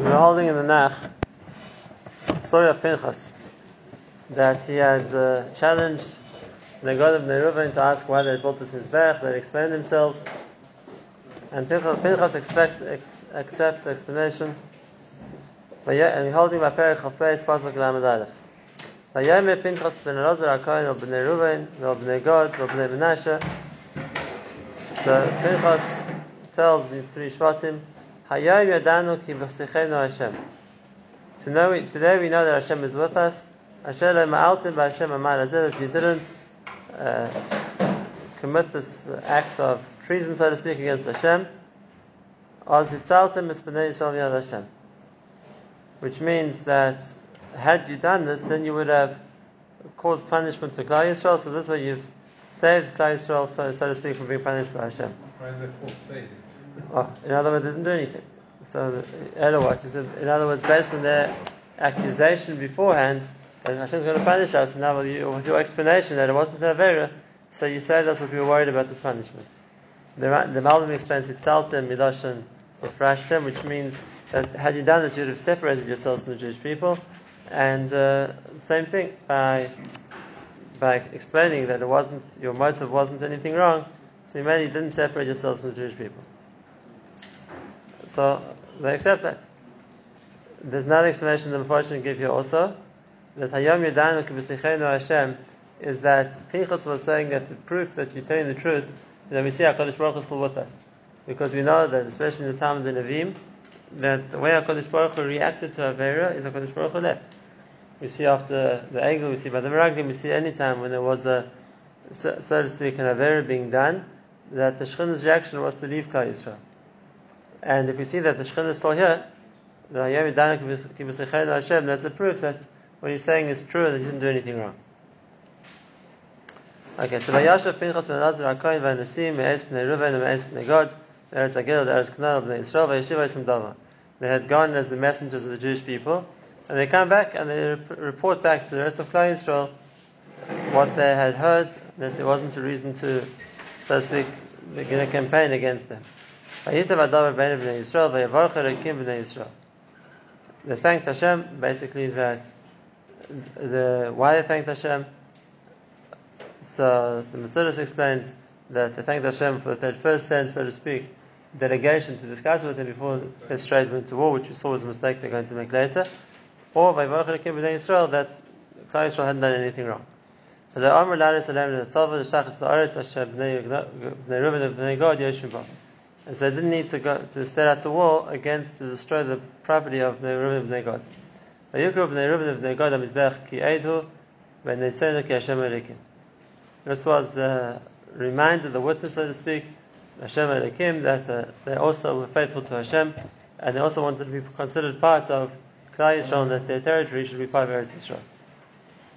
We were holding in the Nach the story of Pinchas that he had uh, challenged the God of Neruvin to ask why they built this Mizbeach, they explained themselves, and Pinchas, expects, ex, accepts explanation. And we're holding by Perek Chaf Beis Pasuk Lamed Aleph. Vayomer Pinchas ben Elazar HaKohen el b'nei Ruven el b'nei Gad el b'nei Menashe. So Pinchas tells these three Shvatim, Hayom Yadanu ki b'sichenu Hashem. Today we know that Hashem is with us. Asher ma'altim b'Hashem amal that you didn't uh, commit this act of treason, so to speak, against Hashem. Hashem. Which means that had you done this, then you would have caused punishment to Klal Yisrael. So this way you've saved Klal Yisrael, so to speak, from being punished by Hashem. Why is called? Oh, in other words, they didn't do anything. So, other words, in other words, based on their accusation beforehand, that Hashem's going to punish us, and now with, with your explanation that it wasn't an Avera, so you saved us what we were worried about this punishment. The, the Malbim explains Hitzaltem, Miloshan, Ifrashtem, which means that had you done this, you would have separated yourselves from the Jewish people, and uh, same thing, by by explaining that it wasn't your motive wasn't anything wrong, so you mainly didn't separate yourselves from the Jewish people. So they accept that. There's another explanation that the Mepharshim give here also that Hayom Yadanu Kibisichenu Hashem is that Pinchas was saying that the proof that you're telling the truth is that we see HaKadosh Baruch Hu still with us. Because we know that, especially in the time of the Nevi'im, that the way HaKadosh Baruch Hu reacted to Avera is HaKadosh Baruch Hu left. We see after the Egel, we see by the Meraglim, we see any time when there was a, so to speak, an Avera being done, that the Shekhinah's reaction was to leave Klal Yisrael. And if we see that the Shekhinah is still here, that's a proof that what he's saying is true, that he didn't do anything wrong. Okay, so Vayashav Pinchas ben Elazar HaKohen v'Anasim me'ez b'nei Ruven me'ez b'nei Gad Eretz Agil Eretz Canaan b'nei Yisrael v'Yeshiva Yisrael Dava. They had gone as the messengers of the Jewish people, and they come back and they report back to the rest of Klal Yisrael what they had heard, that there wasn't a reason to, so to speak, begin a campaign against them. They thanked Hashem, basically that the why they thanked Hashem. So the Metzudas explains that they thanked Hashem for that first sent, so to speak, delegation to discuss with him before they straight went to war, which we saw was a mistake they're going to make later. Or by Israel that Klal Yisrael hadn't done anything wrong. The Amr Laris Alem the Tzava the Shachas the Aretz Asher Bnei Reuven Bnei Gad Yeshua and so they didn't need to go to set out a war against to destroy the property of Merubin ibn Gad. When they say Hashem This was the reminder, the witness, so to speak, Hashem Elikim, that uh, they also were faithful to Hashem, and they also wanted to be considered part of Klal Yisrael, and that their territory should be part of Eretz Yisrael.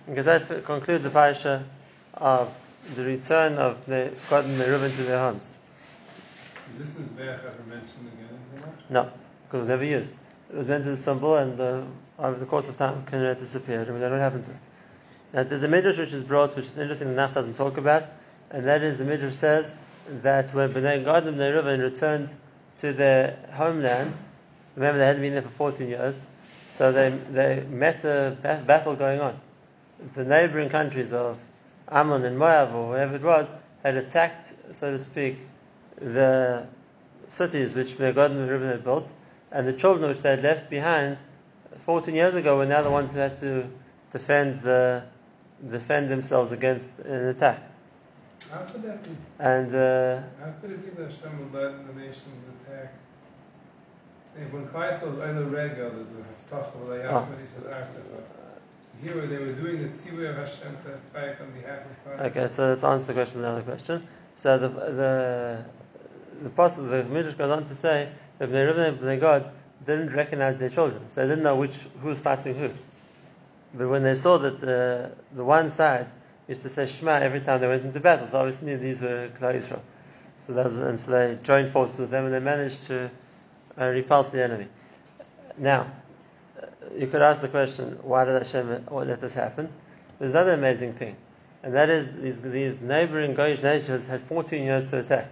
Because that concludes the parasha of the return of the God and the Reuben to their homes. Is this Mizbeach ever mentioned again in? No, because it was never used. It was meant to Istanbul, and uh, over the course of time, of disappeared. I mean, what happened to it? Now, there's a midrash which is brought, which is interesting. The Nach doesn't talk about, and that is the midrash says that when Bnei Gad and Bnei Reuven returned to their homeland, remember they hadn't been there for 14 years, so they they met a battle going on. The neighboring countries of Ammon and Moab, or wherever it was, had attacked, so to speak, the cities which Bnei Gad and Reuven had built, and the children which they had left behind 14 years ago were now the ones who had to defend the defend themselves against an attack. How could that be? And uh, How could it be that Hashem would let the nations attack? See, when Kleisel is Eile Regel, there's a Haftach of Layach, but he says. So here where they were doing the tzivui of Hashem to fight on behalf of Kleisel. okay, so let's answer the question. Another question. So the the the apostle, the midrash goes on to say that Bnei Reuben and Bnei Gad didn't recognize their children, so they didn't know which who was fighting who. But when they saw that the the one side used to say Shema every time they went into battle, so obviously these were Klal Yisrael. So that was, and so they joined forces with them, and they managed to uh, repulse the enemy. Now, uh, you could ask the question, why did Hashem let this happen? There's another amazing thing, and that is these, these neighboring Goyish nations had 14 years to attack,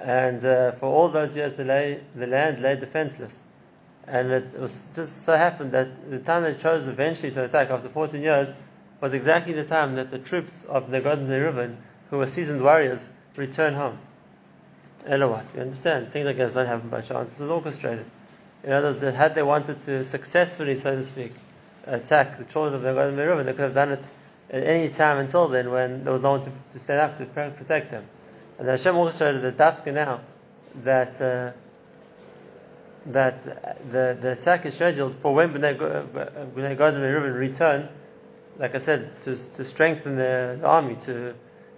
and uh, for all those years the, lay, the land lay defenseless. And it was just so happened that the time they chose eventually to attack after 14 years was exactly the time that the troops of Negod and who were seasoned warriors, returned home. Elowat, you understand? Things like this don't happen by chance. It was orchestrated. In other words, had they wanted to successfully, so to speak, attack the children of Negod and they could have done it at any time until then when there was no one to, to stand up to protect them. And Hashem orchestrated the dafka now that uh, that the, the attack is scheduled for when Bnei Gad and return, like I said, to, to strengthen the, the, army, to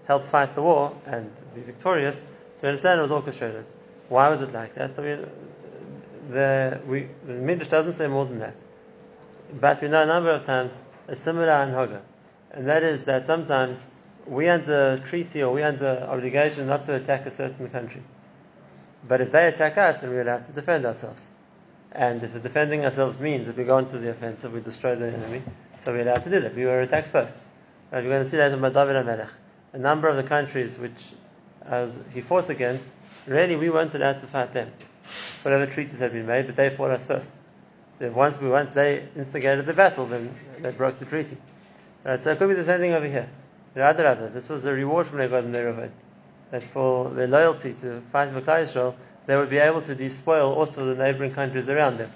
help fight the war and be victorious. So understand it was orchestrated. Why was it like that? So we, the, we, the Midrash doesn't say more than that. But we know a number of times a similar anhaga. And that is that sometimes we under treaty or we under obligation not to attack a certain country. But if they attack us, then we're allowed to defend ourselves. And if defending ourselves means that we go into the offensive, we destroy the enemy, so we're allowed to do that. We were attacked first. Right, we're going to see that in David HaMelech. A number of the countries which as he fought against, really we weren't allowed to fight them. Whatever treaties had been made, but they fought us first. So once we once they instigated the battle, then they broke the treaty. Right, so it could be the same thing over here. This was a reward from Negod and Neruved that for their loyalty to fight for Israel, they would be able to despoil also the neighboring countries around them.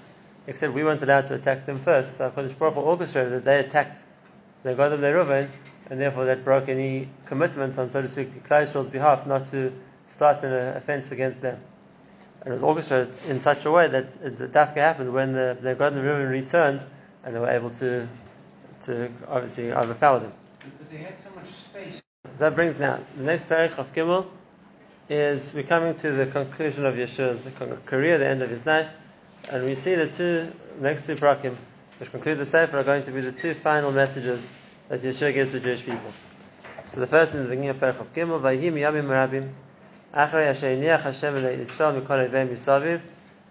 Except we weren't allowed to attack them first. So HaKadosh Baruch orchestrated that they attacked the Gad of Reuven, and therefore that broke any commitment on, so to speak, Israel's behalf not to start an offense against them. And it was orchestrated in such a way that the dafka happened when the, of Reuven returned, and they were able to, to obviously overpower them. But they had so much space. So that brings now the next parak of Gimel is we're coming to the conclusion of Yeshua's career, the end of his life, and we see the two next two parakim, which conclude the Sefer, are going to be the two final messages that Yeshua gives the Jewish people. So the first in the beginning of parak of Gimel, Vayim Yamim Rabim, Achrei Asher Niach Hashem Yisrael Mikol Evim Yisaviv,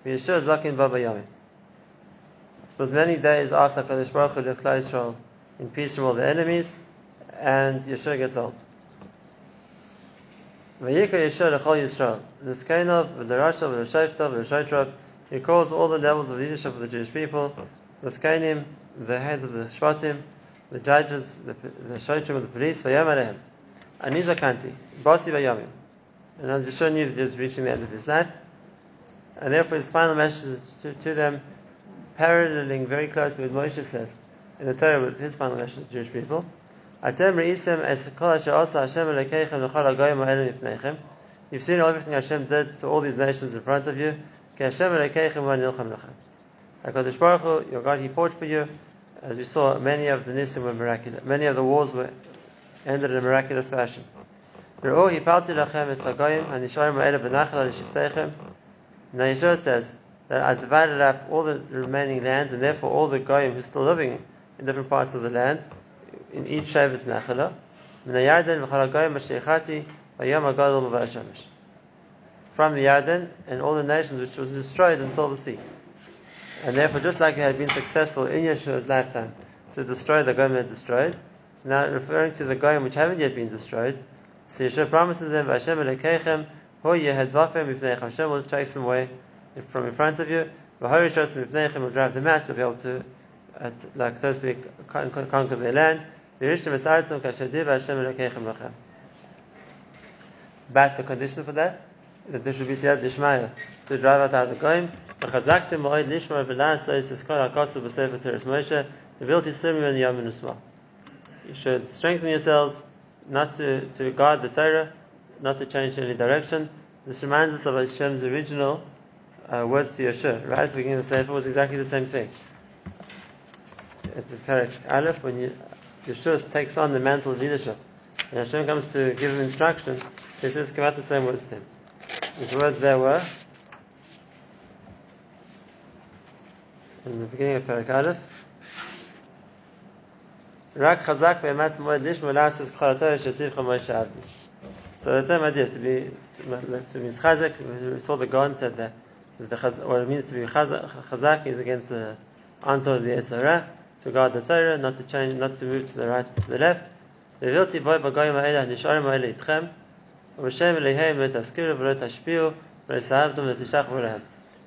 Yeshua Zakin Baba Yamim. It was many days after Kadosh Baruch Hu left Israel in peace from all the enemies, and Yeshua gets old. Vayikra Yeshua lechol Yisrael. the v'lerashav, the v'lershaytrov. He calls all the levels of leadership of the Jewish people. The Skainim, the heads of the Shvatim, the judges, the, the of the police, v'yam alehem. Anizakanti, basi v'yamim. And as Yeshua knew that he was reaching the end of his life, and therefore his final message to, to them, paralleling very closely with Moshe says in the Torah with his final message to the Jewish people, You've seen everything Hashem did to all these nations in front of you. HaKadosh Baruch Hu, your God, He fought for you. As we saw, many of the nisim were miraculous. Many of the wars were ended in a miraculous fashion. Now Yeshua says that I divided up all the remaining land, and therefore all the goyim who are still living in different parts of the land, in each Shevet Nachala. From the Yarden and all the nations which was destroyed until the sea. And therefore, just like it had been successful in Yeshua's lifetime to destroy the Goyim had destroyed, so now referring to the Goyim which haven't yet been destroyed, so Yeshua promises them, V'Hashem elekeichem ho yehedvafem mifneichem. Hashem will chase them away from in front of you. V'horishos mifneichem will drive them out. You'll be able to, at, like so to speak, conquer their land. But the condition for that, that there should be siyat dishmaya to drive out the goyim. V'chazaktim moed lishmar v'las lois eskor hakosu b'sefer teres Moshe v'vilti sirmi and yom usma. You should strengthen yourselves not to, to guard the Torah, not to change any direction. This reminds us of Hashem's original uh, words to Yeshua. Right the beginning of the Sefer was exactly the same thing. At the Perek Aleph, when Yeshua takes on the mantle of leadership. And Hashem comes to give him instruction, he says, come out the same words to him. His words there were, in the beginning of Parak Aleph, Rak chazak ve'ematz moed lishmo la'asis k'chalator shetzivcha Moshe Avdi. So the same idea, to be, to, be chazak, we saw the God said that, that the what it means to be chazak, chazak is against the answer of the Yetzer Hara, to guard the Torah, not to change, not to move to the right, to the left. והבלתי בוי בגויים האלה הנשארים האלה איתכם, ובשם אליהם לא תזכירו ולא תשפיעו ולסהבתם ולתשחו להם.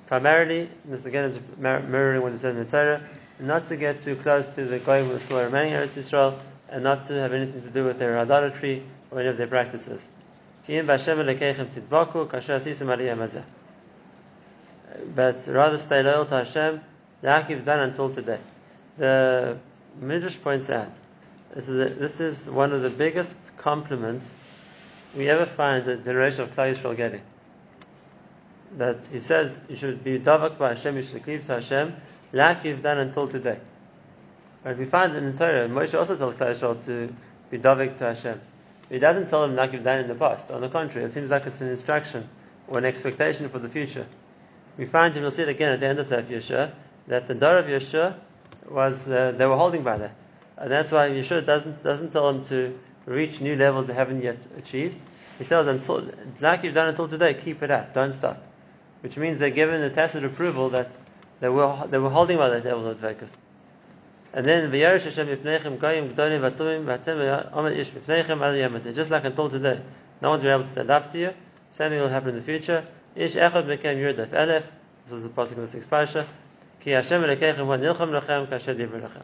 Primarily, this again is mir- mirroring what it says in the Torah, not to get too close to the Goyim who are still remaining in Eretz Yisrael, and not to have anything to do with their idolatry or any of their practices. But rather stay loyal to Hashem, like you've done until today. The Midrash points out this is, a, this is one of the biggest compliments we ever find the generation of Klal Yisrael getting. That he says you should be davak by Hashem, you should cleave to Hashem, like you've done until today. Right? We find in the Torah, Moshe also tells Klal Yisrael to be davak to Hashem. He doesn't tell them like you've done in the past. On the contrary, it seems like it's an instruction or an expectation for the future. We find, and we'll see it again at the end of Sefer Yeshua, that the door of Yeshua was, uh, they were holding by that. And that's why Yeshua doesn't, doesn't tell them to reach new levels they haven't yet achieved. He tells them, until, like you've done until today, keep it up, don't stop. Which means they're given a tacit approval that they were, they were holding by that level of Dvekus. And then, V'yarish Hashem mipnechem goyim g'dolim v'atzumim v'atem v'omed ish mipnechem al yamazeh. Just like until today, no one's been able to stand up to you. Same thing will happen in the future. Ish echad became yurdaf. This was the passing of the sixth parasha. Ki Hashem elekechem wa lechem kasher dibur lechem.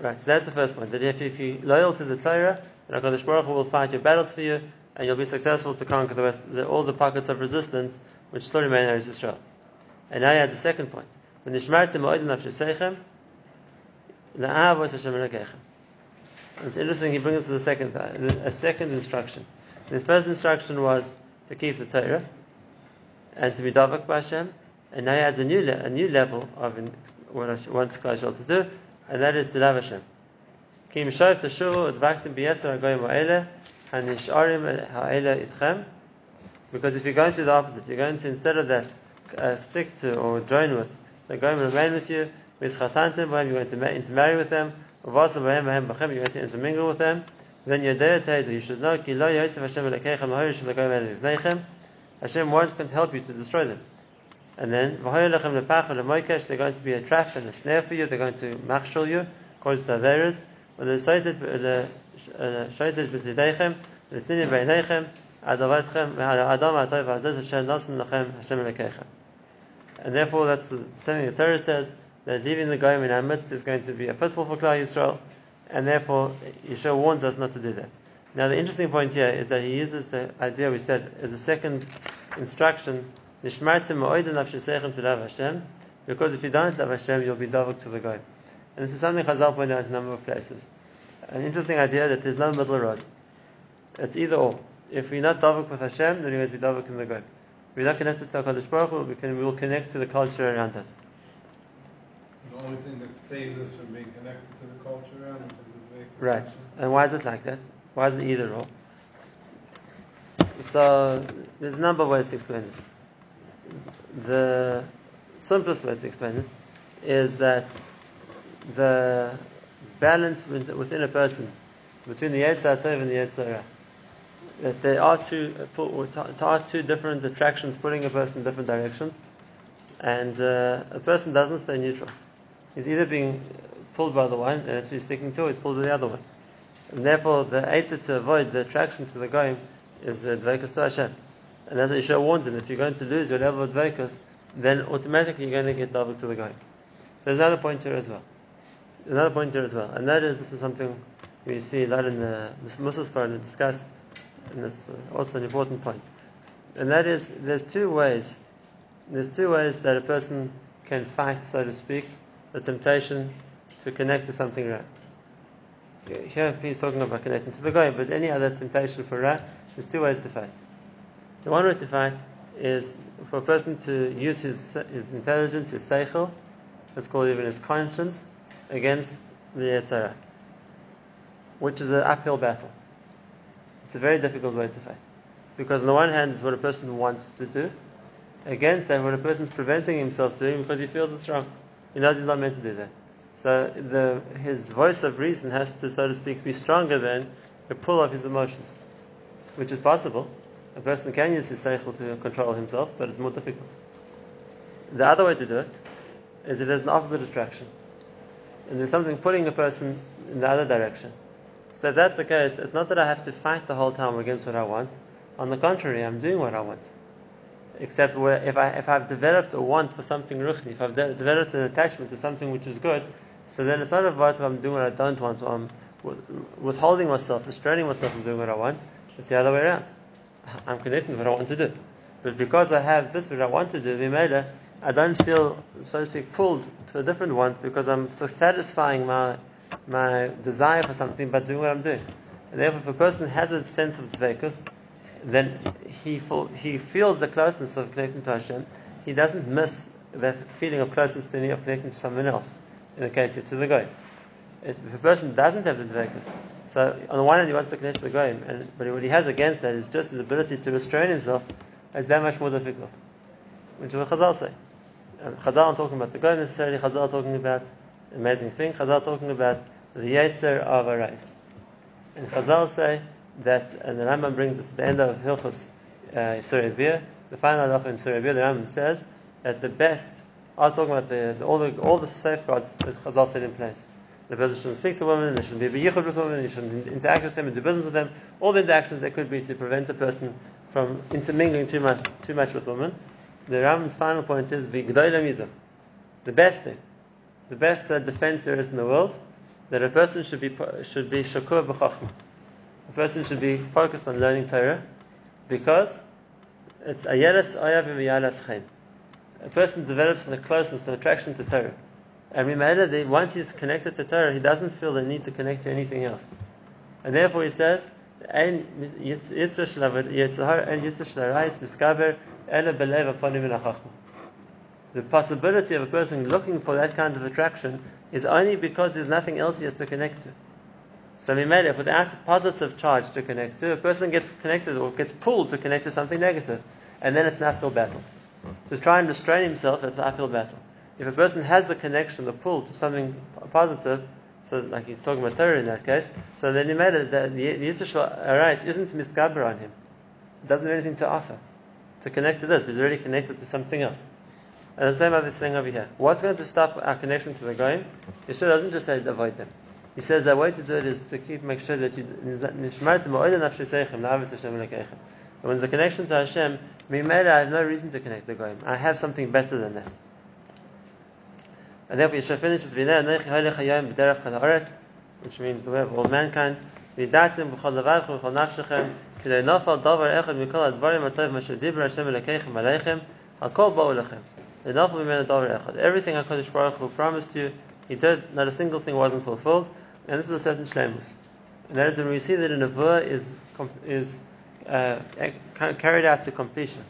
Right, so that's the first point. That if, if you're loyal to the Torah, then HaKadosh Baruch Hu will fight your battles for you, and you'll be successful to conquer the rest, the, all the pockets of resistance which still remain in Eretz Yisrael. And now he has the second point. When Nishmartim Ma'odin Nafshesechem, La'avos Hashem Elekechem. It's interesting, he brings us the second, uh, a second instruction. His first instruction was to keep the Torah, and to be davak by Hashem, and now he adds a new, le- a new level of what Hashem wants Klal to do, and that is to love Hashem. Ki mishav tashuvu udvaktim b'yetzer hagoyim ha'ele, hanish'arim ha'ele itchem. Because if you're going to the opposite, you're going to, instead of that, uh, stick to or join with, they're going to remain with you, mischatantim b'hem, you're going to ma- intermarry with them, uvasa b'hem b'hem b'chem, you're going to intermingle with them, then you're there to you should know, ki lo yosef Hashem elekeichem l'hoyer shel hagoyim ha'ele Hashem won't help you to destroy them. And then they're going to be a trap and a snare for you. They're going to machshul you, cause taveras. Uh, and therefore, that's something the Torah says that leaving the Goyim in our midst is going to be a pitfall for Klal Yisrael, and therefore Yeshua warns us not to do that. Now, the interesting point here is that he uses the idea we said as a second instruction Nishmartim ma'oidin nafshesechem to love Hashem, because if you don't love Hashem, you'll be davuk to the Goyim. And this is something Chazal pointed out in a number of places. An interesting idea that there's no middle road. It's either or. If we're not davuk with Hashem, then we're going to be davuk in the. If we're not connected to HaKadosh Baruch Hu, we, can, we will connect to the culture around us. The only thing that saves us from being connected to the culture around us is the. Right. And why is it like that? Why is it either or? So, there's a number of ways to explain this. The simplest way to explain this is that the balance within a person between the Yetzer and the Yetzer that there are two uh, are two different attractions pulling a person in different directions, and uh, a person doesn't stay neutral. He's either being pulled by the one, and that's he's sticking to, he's pulled by the other one. And therefore, the answer to avoid the attraction to the goyim is the dveikus to Hashem. And that's as Yeshua warns him, if you're going to lose your level of dveikus, then automatically you're going to get double to the guy. There's another point here as well. Another point here as well, and that is this is something we see a lot in the Musa Spartan discussed, and it's uh, also an important point. And that is there's two ways. There's two ways that a person can fight, so to speak, the temptation to connect to something right. Here he's talking about connecting to the guy, but any other temptation for Ra, there's two ways to fight. The one way to fight is for a person to use his, his intelligence, his seichel, let's call it even his conscience, against the Yetzer Hara, which is an uphill battle. It's a very difficult way to fight. Because on the one hand, it's what a person wants to do, against that, what a person's preventing himself doing because he feels it's wrong. He knows he's not meant to do that. So the, his voice of reason has to, so to speak, be stronger than the pull of his emotions, which is possible. A person can use his seichel to control himself, but it's more difficult. The other way to do it is it has an opposite attraction. And there's something pulling a person in the other direction. So if that's the case, it's not that I have to fight the whole time against what I want. On the contrary, I'm doing what I want. Except where if I if I've developed a want for something ruchni, if I've de- developed an attachment to something which is good, so then it's not about if I'm doing what I don't want, or I'm withholding myself, restraining myself from doing what I want. It's the other way around. I'm connecting with what I want to do. But because I have this what I want to do, Vimela, I don't feel, so to speak, pulled to a different one because I'm satisfying my my desire for something by doing what I'm doing. And therefore, if a person has a sense of dvekus, then he feel, he feels the closeness of connecting to Hashem. He doesn't miss that feeling of closeness to any of connecting to someone else. In the case of to the goy, if a person doesn't have the dvekus, so on the one hand he wants to connect to the goyim, and but what he has against that is just his ability to restrain himself. Is that much more difficult? Which is what Chazal say. Chazal aren't talking about the goyim necessarily. Chazal talking about amazing thing. Chazal talking about the yetzer of a race. And Chazal say that, and the Rambam brings us the end of Hilchos uh, Surah Bia, the final halacha in Surah Bia, the Rambam says that the best, I'm talking about the, the, all, the, all the safeguards that Chazal set in place. The person shouldn't speak to women, they shouldn't be yichud with women, they shouldn't interact with them and do business with them. All the interactions there could be to prevent a person from intermingling too much, too much with women. The Rambam's final point is. The best thing, the best uh, defense there is in the world, that a person should be should be shakur b'chachma. A person should be focused on learning Torah, because it's ayelas ayav v'yalas. A person develops a closeness, an attraction to Torah, and remember that once he's connected to Torah, he doesn't feel the need to connect to anything else, and therefore he says. "Ein yitzur shel yitzhar ein yitzur shel harayis miskaber ela belev aponim min hachachma." The possibility of a person looking for that kind of attraction is only because there's nothing else he has to connect to. So Mimele, without a positive charge to connect to, a person gets connected or gets pulled to connect to something negative, and then it's an uphill battle. To try and restrain himself, it's an uphill battle. If a person has the connection, the pull to something positive, so like he's talking about Torah in that case, so then he Mimele, the the Yitzhak isn't misgaber on him. It doesn't have anything to offer to connect to this, but he's already connected to something else. And the same other thing over here. What's going to stop our connection to the Goyim? Yeshua doesn't just say avoid them. He says the way to do it is to keep make sure that you and when a connection to Hashem, Mimela, I have no reason to connect to Goyim. I have something better than that. And therefore Yeshua finishes which means the way of all mankind. וידעתם בכל לבבכם ובכל נפשכם, כדי נפל דבר אחד מכל הדברים הטוב מה שדיבר השם אלוקיכם עליכם, הכל באו לכם. ונפל ממנו דבר אחד. Everything HaKadosh Baruch Hu promised you, He did, not a single thing wasn't fulfilled, and this is a certain shlemus. And that is when we see that a nevuah is, is uh, carried out to completion.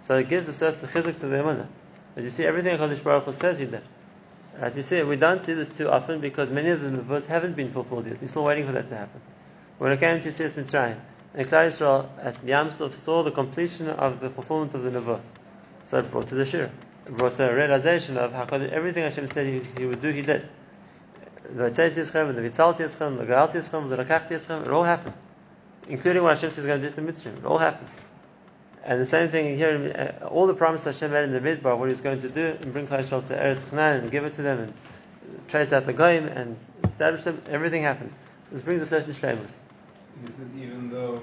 So it gives a certain chizuk to the emunah. But you see, everything HaKadosh Baruch Hu says He did. Right? You see, we don't see this too often because many of the nevuahs haven't been fulfilled yet. We're still waiting for that to happen. When it came to Yitzias Mitzrayim, and Klal Yisrael at Yam saw the completion of the fulfillment of the nevuah. So it brought to the shir. It brought a realization of how everything Hashem said he, he would do, He did. The Vatzeis Yischem, the Vitzalti Yischem, the Gaalti Yischem, the Rakachti Yischem, it all happened. Including what Hashem says is going to do to the Mitzrayim. It all happened. And the same thing here, uh, all the promises Hashem made in the Midbar, what He was going to do, and bring Klal to Eretz Canaan and give it to them, and trace out the Goyim and establish them, everything happened. This brings a certain shlemus. This is even though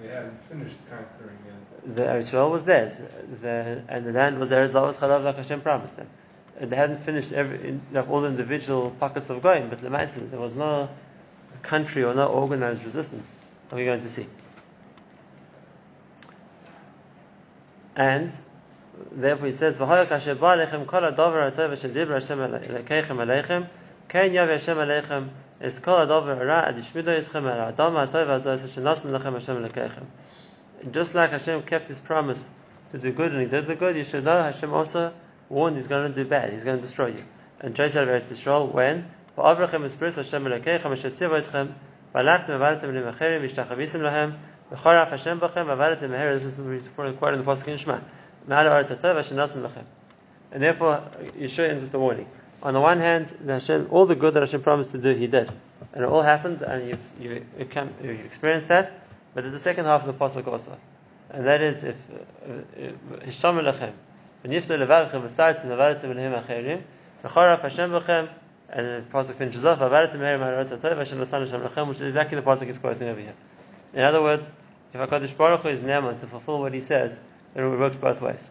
they hadn't finished conquering yet. The Israel was theirs, the, and the land was theirs, was chalav like Hashem promised them. And they hadn't finished every, like all the individual pockets of Goyim, but Lemaisa, there was no country or no organized resistance that we're going to see. And therefore he says, "V'hoyak alechem kol hadavar hatov asher Hashem aleichem, ken yav Hashem aleichem es kol hadavar hara ad yishmido eschem al adam hatov hazos asher nasan lechem Hashem elekeichem." Just like Hashem kept His promise to do good and He did the good, you should know Hashem also warned He's going to do bad. He's going to destroy you. And Trace out Eretz Yisrael when v'avrachem espris Hashem elekeichem asher tziva eschem v'alachtem v'avadtem l'mecherim v'ishtachavisim lahem Hashem b'chem v'avadtem meher. This is quoted in the pasuk in Shema. And therefore, Yeshua ends with the warning. On the one hand, Hashem, all the good that Hashem promised to do, He did, and it all happened, and you, you can, you experienced that. But there's the second half of the pasuk also, and that is if Hisham elehim acherim, v'choraf Hashem b'chem, and the pasuk finishes off hatov Hashem Hashem which is exactly the pasuk he's quoting over here. In other words, if Hakadosh Baruch Hu is neman to fulfill what He says, then it works both ways.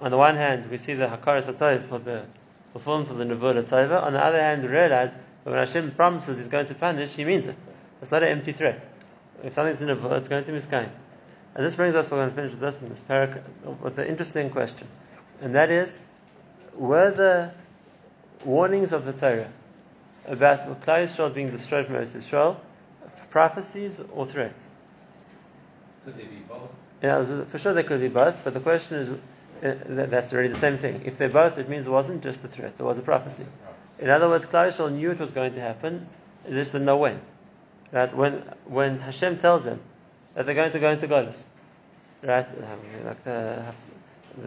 On the one hand, we see the Hakaras HaTov for the fulfillment of the Nevuah Tova. On the other hand, we realize that when Hashem promises He's going to punish, He means it. It's not an empty threat. If something's in Nevuah, it's going to be miskain. And this brings us, we're going to finish with this in this parak, with an interesting question. And that is, were the warnings of the Torah about Klal Yisrael being destroyed from Eretz Yisrael prophecies or threats? Could they be both? Yeah, for sure they could be both, but the question is, uh, that's already the same thing. If they're both, it means it wasn't just a threat, it was a prophecy. In other words, Klal Yisrael knew it was going to happen, they just didn't know when. Right? When, when Hashem tells them that they're going to go into Golis, right? Like the,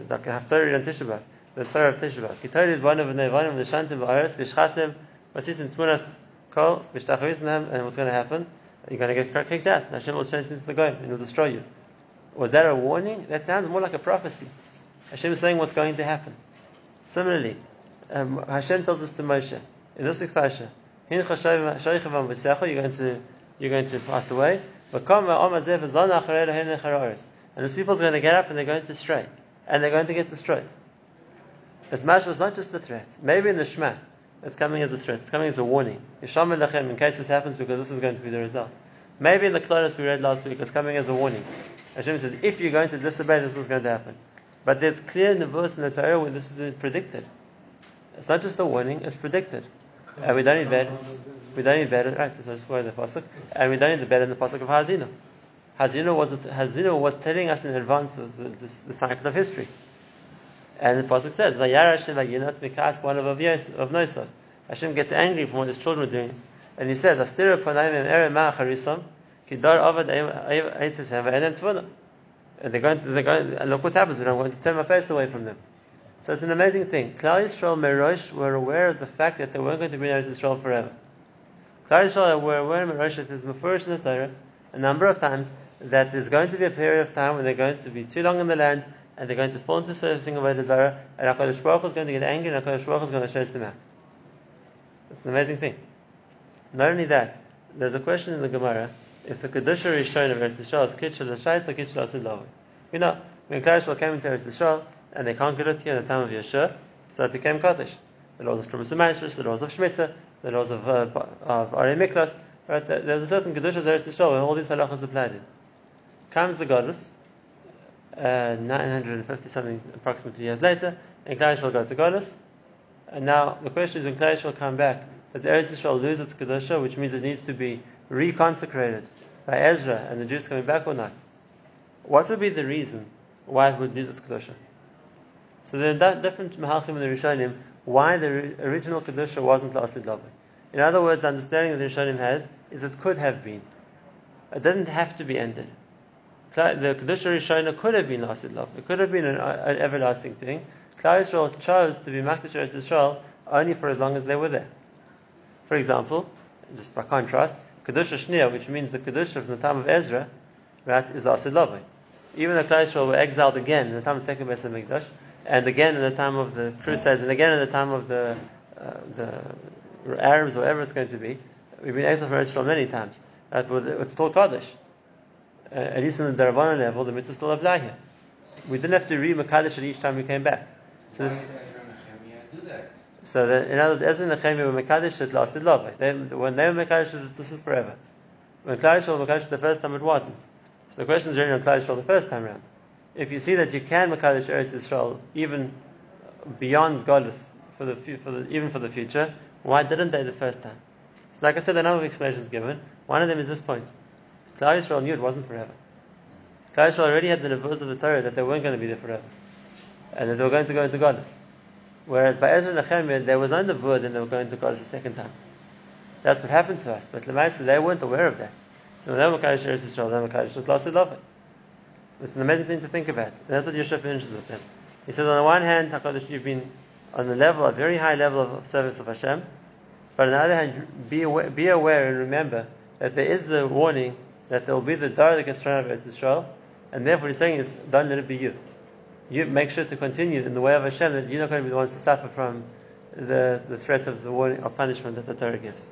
like the Haftarah on Tisha the Torah of Tisha B'Av. Of the Nevanim, the Shantim Ba'aretz, Vishchatim, Vasisim Tmunas Kol, Vishtachvisnahem, and what's going to happen? You're going to get kicked out. Hashem will change into the Goyim and he'll destroy you. Was that a warning? That sounds more like a prophecy. Hashem is saying what's going to happen. Similarly, um, Hashem tells us to Moshe in this week's parasha, you're going to you're going to pass away. And this people is going to get up and they're going to stray. And they're going to get destroyed. It's mash was not just a threat. Maybe in the Shema, it's coming as a threat. It's coming as a warning. In case this happens because this is going to be the result. Maybe in the Klonos we read last week, it's coming as a warning. Hashem says, if you're going to disobey, this is going to happen. But there's clear in the verse in the Torah when this is predicted. It's not just a warning, it's predicted. And we don't need that. We don't need that. Right, so just the pasuk. And we don't need the in the pasuk of Haazinu. Haazinu was Haazinu was telling us in advance the, the, the cycle of history. And the pasuk says, "Vayara Hashem vayinat mikas one of of Nosov." Hashem gets angry from what his children are doing, and he says, "Astira panayim ere ma'acharisam kidar avad eitzesem v'enem tvuna." And they're going to, they're going, and look what happens when I'm going to turn my face away from them. So it's an amazing thing. Klal Yisrael Merosh were aware of the fact that they weren't going to be in Eretz Yisrael forever. Klal Yisrael were aware Merosh that there's Mefurish in the Torah a number of times that there's going to be a period of time when they're going to be too long in the land and they're going to fall into certain thing of Avodah and HaKadosh Baruch is going to get angry and HaKadosh Baruch is going to chase them out. It's an amazing thing. Not only that, there's a question in the Gemara if the Kedusha Rishon of Eretz Yisrael is Kitchel Shait or Kitchel Asid We know when Klal Yisrael came into Eretz Yisrael, and they conquered it here in the time of Yeshua, so it became Kaddish. The laws of Trumas and the laws of Shemitah, the laws of, uh, of Ari Miklat, right? There's a certain Kedushas Eretz Yisrael where all these halachas applied in. Comes the Goddess, uh, 950 something approximately years later, and Klal will go to Goddess. And now the question is when Klal will come back, does Eretz Yisrael lose its Kedusha, which means it needs to be reconsecrated by Ezra and the Jews coming back or not? What would be the reason why it would lose its Kedusha? So there are different Mahalchim in the Rishonim why the original Kedusha wasn't Lasid Lavi. In other words, the understanding that the Rishonim had is it could have been. It didn't have to be ended. The Kedusha Rishonah could have been Lasid Lavi. It could have been an, an everlasting thing. Klal Yisrael chose to be Makdash Eretz Yisrael only for as long as they were there. For example, just by contrast, Kedusha Shnia, which means the Kedusha from the time of Ezra, right, is Lasid Lavi. Even though Klal Yisrael were exiled again in the time of Second Beis Hamikdash, and again in the time of the Crusades, and again in the time of the uh, the Arabs, whatever it's going to be. We've been exiled from Israel many times, but it's still Kaddish. Uh, at least on the Darabana level, the mitzvah still apply here. We didn't have to read Makadish at each time we came back. So Why this, do that? So that, in other words, Ezra and Nehemiah were Makadish, it lasted love. when they were Makadish, this is forever. When Klal was Makadish the first time, it wasn't. So the question is really on Klal the first time around if you see that you can Makadish Eretz Israel even beyond Godless, for the, for the, even for the future, why didn't they the first time? So like I said, a number of explanations given. One of them is this point. Klal Yisrael knew it wasn't forever. Klal Yisrael already had the nevuahs of the Torah that they weren't going to be there forever. And that they were going to go into Godless. Whereas by Ezra and Nehemiah, there was no nevuah and they were going to Godless a second time. That's what happened to us. But Lemaisa, they weren't aware of that. So they were Makadish Eretz Yisrael, they were Makadish Lassid it's an amazing thing to think about. And that's what Yeshua finishes with them. He says, on the one hand, HaKadosh, you've been on the level, a very high level of service of Hashem, but on the other hand, be aware, be aware and remember that there is the warning that there will be the dar that gets thrown out of Israel, and therefore he's saying is, don't let it be you. You make sure to continue in the way of Hashem that you're not going to be the ones to suffer from the, the threat of the warning of punishment that the Torah gives.